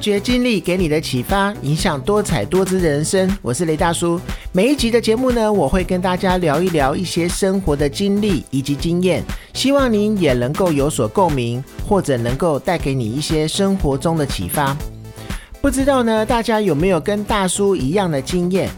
觉经历给你的启发，影响多彩多姿的人生。我是雷大叔。每一集的节目呢，我会跟大家聊一聊一些生活的经历以及经验，希望您也能够有所共鸣，或者能够带给你一些生活中的启发。不知道呢，大家有没有跟大叔一样的经验？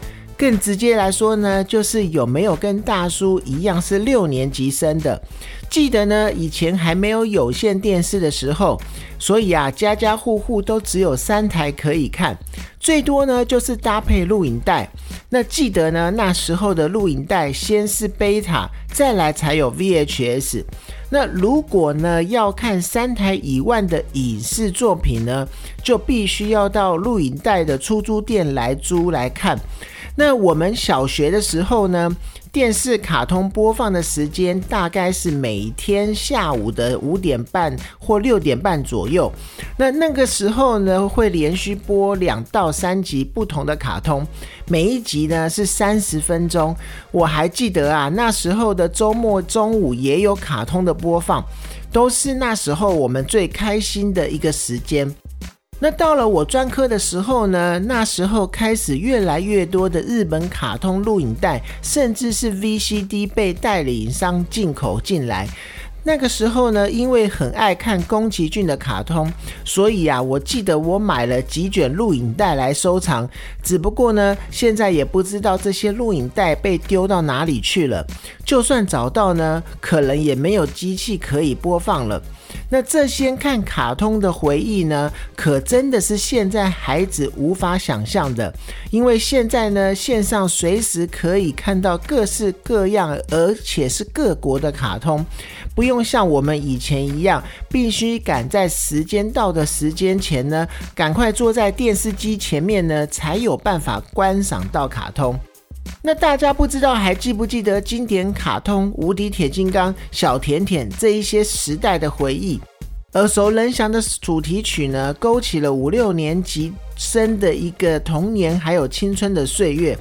更直接来说呢，就是有没有跟大叔一样是六年级生的？记得呢，以前还没有有线电视的时候，所以啊，家家户户都只有三台可以看，最多呢就是搭配录影带。那记得呢，那时候的录影带先是贝塔，再来才有 VHS。那如果呢要看三台以外的影视作品呢，就必须要到录影带的出租店来租来看。那我们小学的时候呢，电视卡通播放的时间大概是每天下午的五点半或六点半左右。那那个时候呢，会连续播两到三集不同的卡通，每一集呢是三十分钟。我还记得啊，那时候的周末中午也有卡通的播放，都是那时候我们最开心的一个时间。那到了我专科的时候呢，那时候开始越来越多的日本卡通录影带，甚至是 VCD 被代理商进口进来。那个时候呢，因为很爱看宫崎骏的卡通，所以啊，我记得我买了几卷录影带来收藏。只不过呢，现在也不知道这些录影带被丢到哪里去了。就算找到呢，可能也没有机器可以播放了。那这些看卡通的回忆呢，可真的是现在孩子无法想象的。因为现在呢，线上随时可以看到各式各样，而且是各国的卡通，不用像我们以前一样，必须赶在时间到的时间前呢，赶快坐在电视机前面呢，才有办法观赏到卡通。那大家不知道还记不记得经典卡通《无敌铁金刚》《小甜甜》这一些时代的回忆？耳熟能详的主题曲呢，勾起了五六年级生的一个童年还有青春的岁月。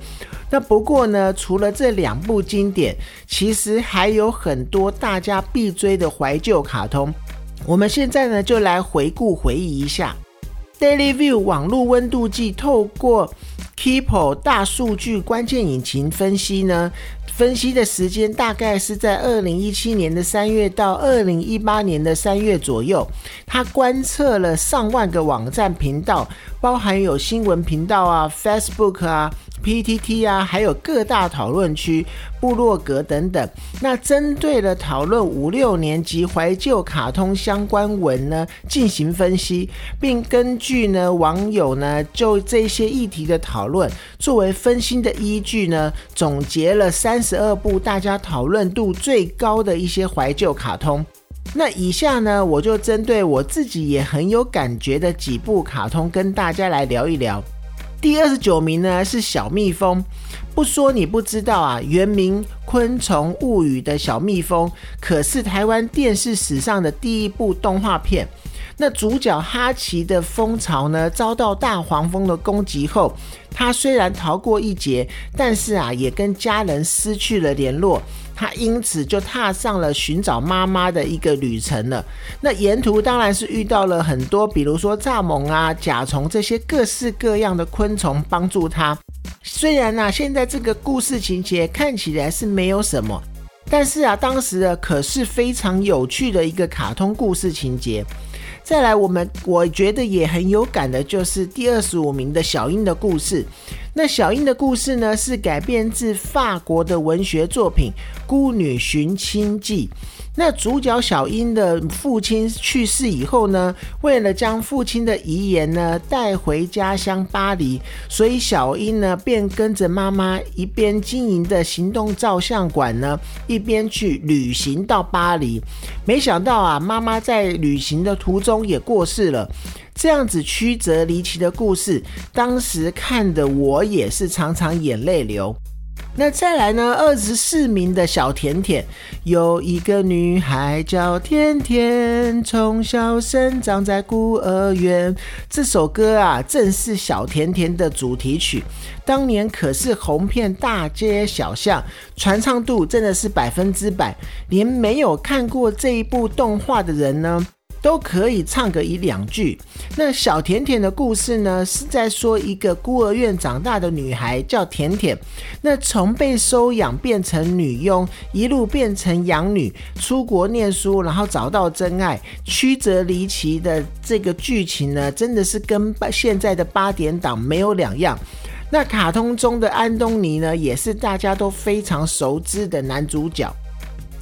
那不过呢，除了这两部经典，其实还有很多大家必追的怀旧卡通。我们现在呢，就来回顾回忆一下。Daily View 网络温度计透过 People 大数据关键引擎分析呢，分析的时间大概是在二零一七年的三月到二零一八年的三月左右。他观测了上万个网站频道，包含有新闻频道啊、Facebook 啊。PTT 啊，还有各大讨论区、部落格等等。那针对了讨论五六年级怀旧卡通相关文呢，进行分析，并根据呢网友呢就这些议题的讨论作为分析的依据呢，总结了三十二部大家讨论度最高的一些怀旧卡通。那以下呢，我就针对我自己也很有感觉的几部卡通，跟大家来聊一聊。第二十九名呢是小蜜蜂，不说你不知道啊，原名《昆虫物语》的小蜜蜂，可是台湾电视史上的第一部动画片。那主角哈奇的蜂巢呢，遭到大黄蜂的攻击后，他虽然逃过一劫，但是啊，也跟家人失去了联络。他因此就踏上了寻找妈妈的一个旅程了。那沿途当然是遇到了很多，比如说蚱蜢啊、甲虫这些各式各样的昆虫帮助他。虽然呢，现在这个故事情节看起来是没有什么，但是啊，当时的可是非常有趣的一个卡通故事情节。再来，我们我觉得也很有感的，就是第二十五名的小英的故事。那小英的故事呢，是改编自法国的文学作品《孤女寻亲记》。那主角小英的父亲去世以后呢，为了将父亲的遗言呢带回家乡巴黎，所以小英呢便跟着妈妈一边经营的行动照相馆呢，一边去旅行到巴黎。没想到啊，妈妈在旅行的途中也过世了。这样子曲折离奇的故事，当时看的我也是常常眼泪流。那再来呢？二十四名的小甜甜，有一个女孩叫甜甜，从小生长在孤儿院。这首歌啊，正是小甜甜的主题曲，当年可是红遍大街小巷，传唱度真的是百分之百。连没有看过这一部动画的人呢，都可以唱个一两句。那小甜甜的故事呢，是在说一个孤儿院长大的女孩叫甜甜，那从被收养变成女佣，一路变成养女，出国念书，然后找到真爱，曲折离奇的这个剧情呢，真的是跟现在的八点档没有两样。那卡通中的安东尼呢，也是大家都非常熟知的男主角。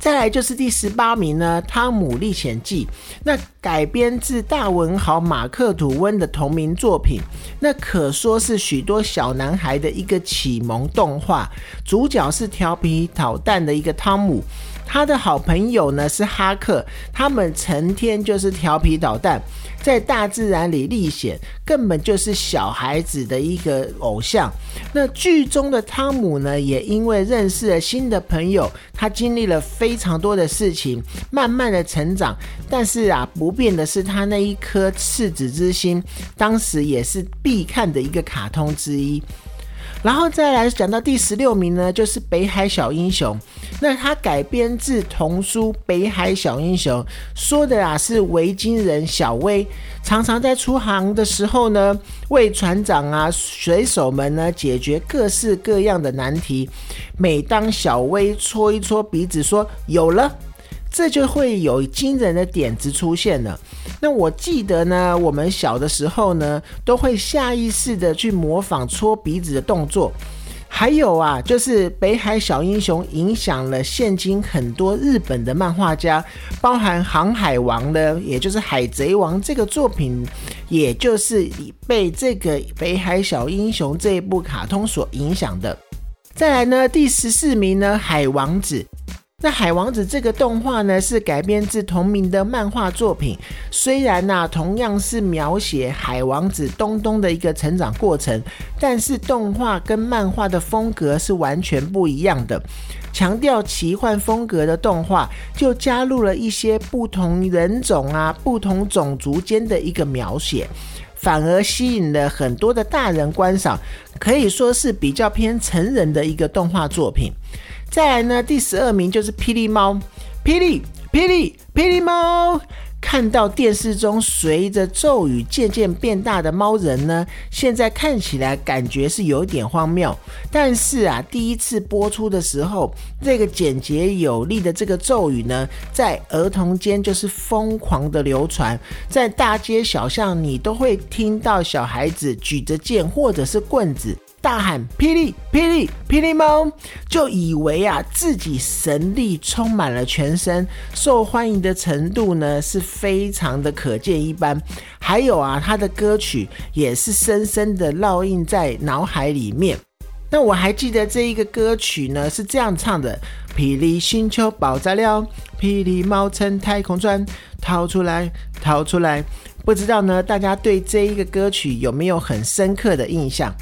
再来就是第十八名呢，《汤姆历险记》，那改编自大文豪马克吐温的同名作品，那可说是许多小男孩的一个启蒙动画。主角是调皮捣蛋的一个汤姆。他的好朋友呢是哈克，他们成天就是调皮捣蛋，在大自然里历险，根本就是小孩子的一个偶像。那剧中的汤姆呢，也因为认识了新的朋友，他经历了非常多的事情，慢慢的成长。但是啊，不变的是他那一颗赤子之心，当时也是必看的一个卡通之一。然后再来讲到第十六名呢，就是《北海小英雄》。那它改编自童书《北海小英雄》，说的啊是维京人小威，常常在出航的时候呢，为船长啊、水手们呢解决各式各样的难题。每当小威搓一搓鼻子说“有了”，这就会有惊人的点子出现了。那我记得呢，我们小的时候呢，都会下意识的去模仿搓鼻子的动作。还有啊，就是《北海小英雄》影响了现今很多日本的漫画家，包含《航海王》的，也就是《海贼王》这个作品，也就是被这个《北海小英雄》这一部卡通所影响的。再来呢，第十四名呢，《海王子》。那海王子这个动画呢，是改编自同名的漫画作品。虽然呢，同样是描写海王子东东的一个成长过程，但是动画跟漫画的风格是完全不一样的。强调奇幻风格的动画，就加入了一些不同人种啊、不同种族间的一个描写，反而吸引了很多的大人观赏，可以说是比较偏成人的一个动画作品。再来呢，第十二名就是霹雳猫，霹雳霹雳霹雳猫。看到电视中随着咒语渐渐变大的猫人呢，现在看起来感觉是有点荒谬。但是啊，第一次播出的时候，这个简洁有力的这个咒语呢，在儿童间就是疯狂的流传，在大街小巷你都会听到小孩子举着剑或者是棍子。大喊“霹雳霹雳霹雳猫”，就以为啊自己神力充满了全身，受欢迎的程度呢是非常的可见一斑。还有啊，他的歌曲也是深深的烙印在脑海里面。那我还记得这一个歌曲呢是这样唱的：“霹雳星球爆炸了，霹雳猫乘太空船逃出来，逃出来。”不知道呢，大家对这一个歌曲有没有很深刻的印象？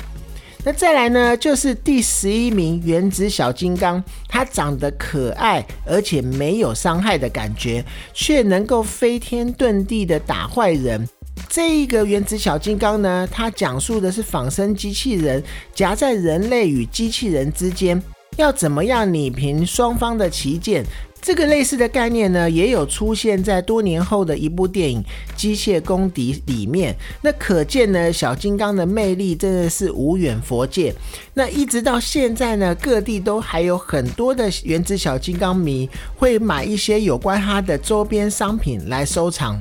那再来呢，就是第十一名原子小金刚，它长得可爱，而且没有伤害的感觉，却能够飞天遁地的打坏人。这一个原子小金刚呢，它讲述的是仿生机器人夹在人类与机器人之间，要怎么样拟平双方的旗舰。这个类似的概念呢，也有出现在多年后的一部电影《机械公敌》里面。那可见呢，小金刚的魅力真的是无远佛界。那一直到现在呢，各地都还有很多的原子小金刚迷会买一些有关它的周边商品来收藏。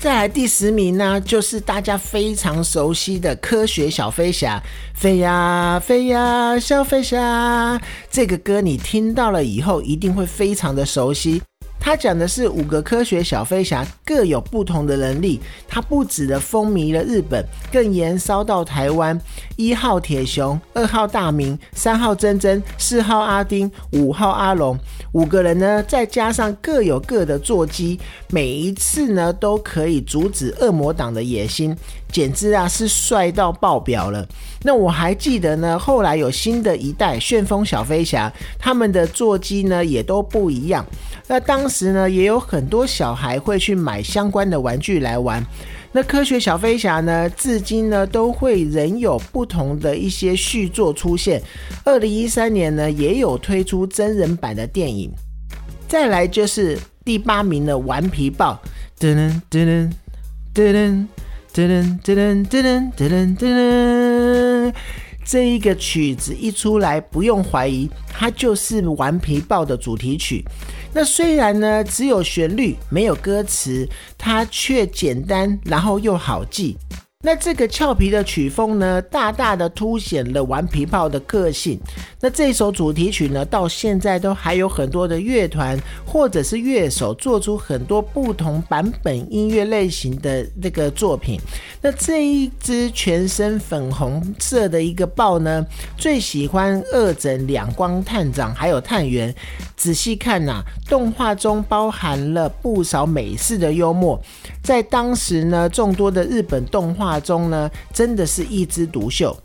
再来第十名呢，就是大家非常熟悉的科学小飞侠，飞呀飞呀小飞侠。这个歌你听到了以后，一定会非常的熟悉。它讲的是五个科学小飞侠各有不同的能力，它不止的风靡了日本，更延烧到台湾。一号铁熊，二号大明，三号珍珍，四号阿丁，五号阿龙，五个人呢，再加上各有各的坐骑，每一次呢都可以阻止恶魔党的野心，简直啊是帅到爆表了。那我还记得呢，后来有新的一代旋风小飞侠，他们的座机呢也都不一样。那当时呢，也有很多小孩会去买相关的玩具来玩。那科学小飞侠呢，至今呢都会仍有不同的一些续作出现。二零一三年呢，也有推出真人版的电影。再来就是第八名的顽皮豹。噔噔噔噔噔噔噔，这一个曲子一出来，不用怀疑，它就是《顽皮豹》的主题曲。那虽然呢只有旋律没有歌词，它却简单，然后又好记。那这个俏皮的曲风呢，大大的凸显了顽皮炮的个性。那这首主题曲呢，到现在都还有很多的乐团或者是乐手做出很多不同版本音乐类型的那个作品。那这一只全身粉红色的一个豹呢，最喜欢二整两光探长还有探员。仔细看呐，动画中包含了不少美式的幽默，在当时呢，众多的日本动画画中呢，真的是一枝独秀。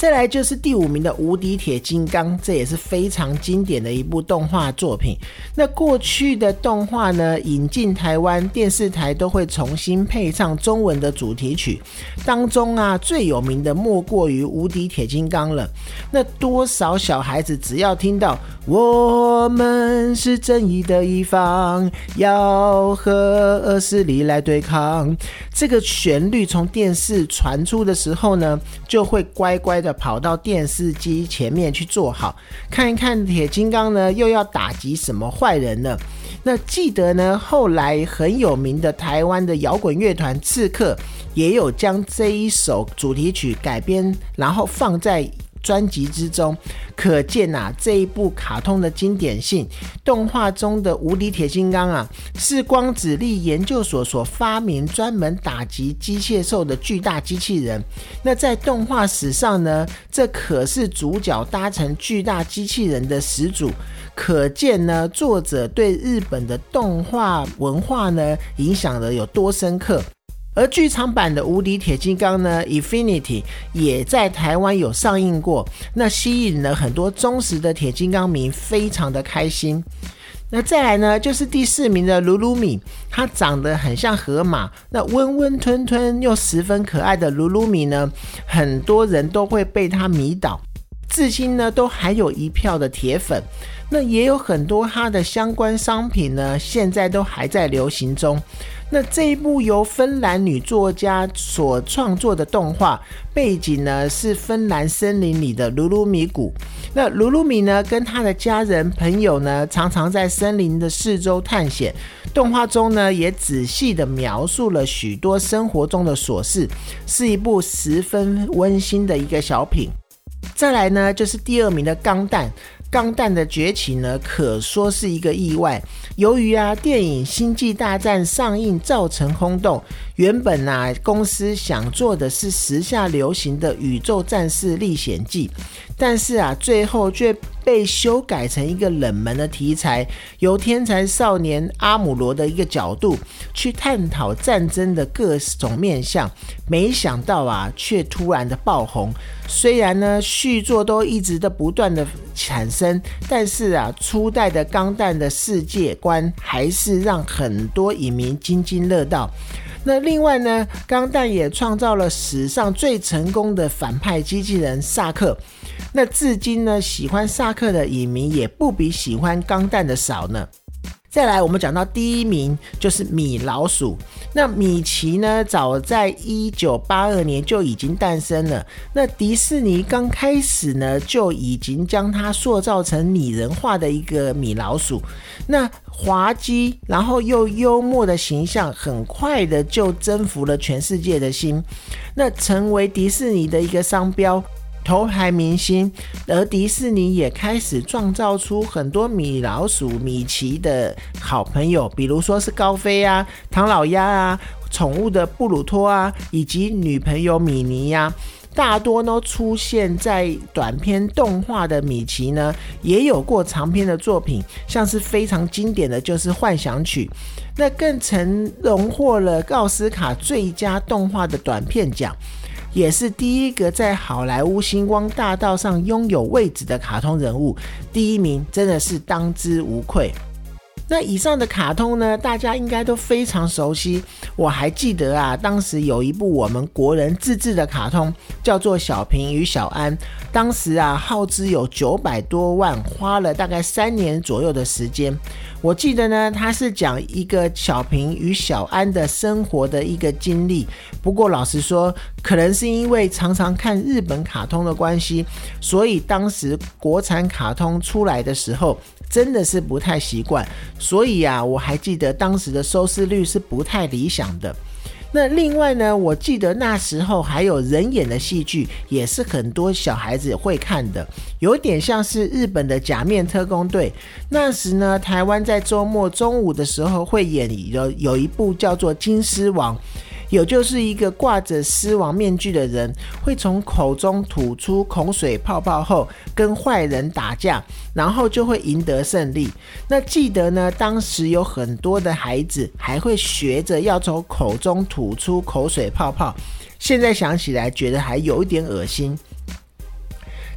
再来就是第五名的《无敌铁金刚》，这也是非常经典的一部动画作品。那过去的动画呢，引进台湾电视台都会重新配上中文的主题曲，当中啊最有名的莫过于《无敌铁金刚》了。那多少小孩子只要听到“我们是正义的一方，要和恶势力来对抗”，这个旋律从电视传出的时候呢，就会乖乖的。跑到电视机前面去坐好，看一看铁金刚呢又要打击什么坏人呢？那记得呢，后来很有名的台湾的摇滚乐团刺客也有将这一首主题曲改编，然后放在。专辑之中，可见呐这一部卡通的经典性。动画中的无敌铁金刚啊，是光子力研究所所发明，专门打击机械兽的巨大机器人。那在动画史上呢，这可是主角搭乘巨大机器人的始祖。可见呢，作者对日本的动画文化呢，影响的有多深刻。而剧场版的《无敌铁金刚》呢，《Infinity》也在台湾有上映过，那吸引了很多忠实的铁金刚迷，非常的开心。那再来呢，就是第四名的鲁鲁米，它长得很像河马，那温温吞吞又十分可爱的鲁鲁米呢，很多人都会被它迷倒，至今呢都还有一票的铁粉。那也有很多它的相关商品呢，现在都还在流行中。那这一部由芬兰女作家所创作的动画，背景呢是芬兰森林里的鲁鲁米谷。那鲁鲁米呢跟他的家人朋友呢，常常在森林的四周探险。动画中呢也仔细的描述了许多生活中的琐事，是一部十分温馨的一个小品。再来呢就是第二名的钢弹。钢弹的崛起呢，可说是一个意外。由于啊，电影《星际大战》上映造成轰动，原本啊，公司想做的是时下流行的《宇宙战士历险记》，但是啊，最后却被修改成一个冷门的题材，由天才少年阿姆罗的一个角度去探讨战争的各种面相，没想到啊，却突然的爆红。虽然呢，续作都一直的不断的产生，但是啊，初代的钢弹的世界观还是让很多影迷津津乐道。那另外呢，钢弹也创造了史上最成功的反派机器人萨克。那至今呢，喜欢萨克的影迷也不比喜欢钢弹的少呢。再来，我们讲到第一名就是米老鼠。那米奇呢，早在一九八二年就已经诞生了。那迪士尼刚开始呢，就已经将它塑造成拟人化的一个米老鼠。那滑稽，然后又幽默的形象，很快的就征服了全世界的心，那成为迪士尼的一个商标。头牌明星，而迪士尼也开始创造出很多米老鼠、米奇的好朋友，比如说是高飞啊、唐老鸭啊、宠物的布鲁托啊，以及女朋友米妮呀，大多都出现在短片动画的米奇呢，也有过长篇的作品，像是非常经典的就是《幻想曲》，那更曾荣获了奥斯卡最佳动画的短片奖。也是第一个在好莱坞星光大道上拥有位置的卡通人物，第一名真的是当之无愧。那以上的卡通呢，大家应该都非常熟悉。我还记得啊，当时有一部我们国人自制的卡通，叫做《小平与小安》。当时啊，耗资有九百多万，花了大概三年左右的时间。我记得呢，它是讲一个小平与小安的生活的一个经历。不过老实说，可能是因为常常看日本卡通的关系，所以当时国产卡通出来的时候。真的是不太习惯，所以啊，我还记得当时的收视率是不太理想的。那另外呢，我记得那时候还有人演的戏剧，也是很多小孩子会看的，有点像是日本的假面特工队。那时呢，台湾在周末中午的时候会演有有一部叫做《金狮王》。有就是一个挂着狮王面具的人，会从口中吐出口水泡泡后，跟坏人打架，然后就会赢得胜利。那记得呢，当时有很多的孩子还会学着要从口中吐出口水泡泡，现在想起来觉得还有一点恶心。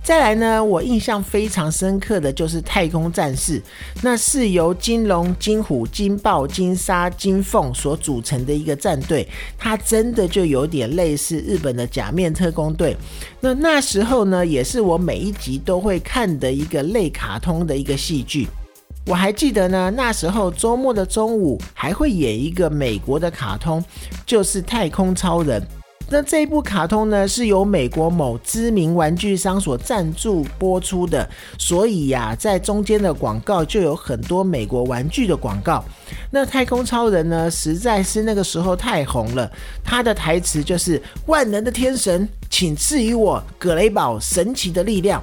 再来呢，我印象非常深刻的就是太空战士，那是由金龙、金虎、金豹、金沙、金凤所组成的一个战队，它真的就有点类似日本的假面特工队。那那时候呢，也是我每一集都会看的一个类卡通的一个戏剧。我还记得呢，那时候周末的中午还会演一个美国的卡通，就是太空超人。那这一部卡通呢，是由美国某知名玩具商所赞助播出的，所以呀，在中间的广告就有很多美国玩具的广告。那太空超人呢，实在是那个时候太红了，他的台词就是“万能的天神，请赐予我葛雷堡神奇的力量”。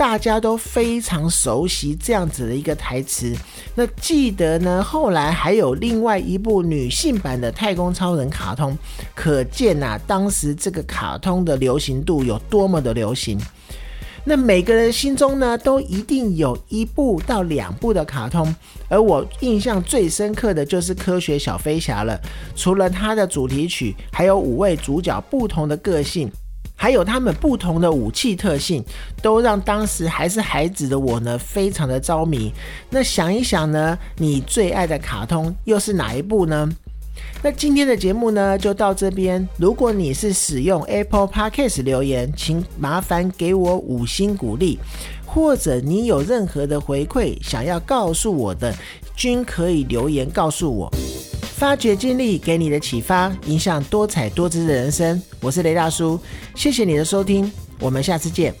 大家都非常熟悉这样子的一个台词。那记得呢，后来还有另外一部女性版的太空超人卡通，可见呐，当时这个卡通的流行度有多么的流行。那每个人心中呢，都一定有一部到两部的卡通，而我印象最深刻的就是《科学小飞侠》了。除了它的主题曲，还有五位主角不同的个性。还有他们不同的武器特性，都让当时还是孩子的我呢，非常的着迷。那想一想呢，你最爱的卡通又是哪一部呢？那今天的节目呢，就到这边。如果你是使用 Apple Podcast 留言，请麻烦给我五星鼓励，或者你有任何的回馈想要告诉我的，均可以留言告诉我。发掘经历给你的启发，影响多彩多姿的人生。我是雷大叔，谢谢你的收听，我们下次见。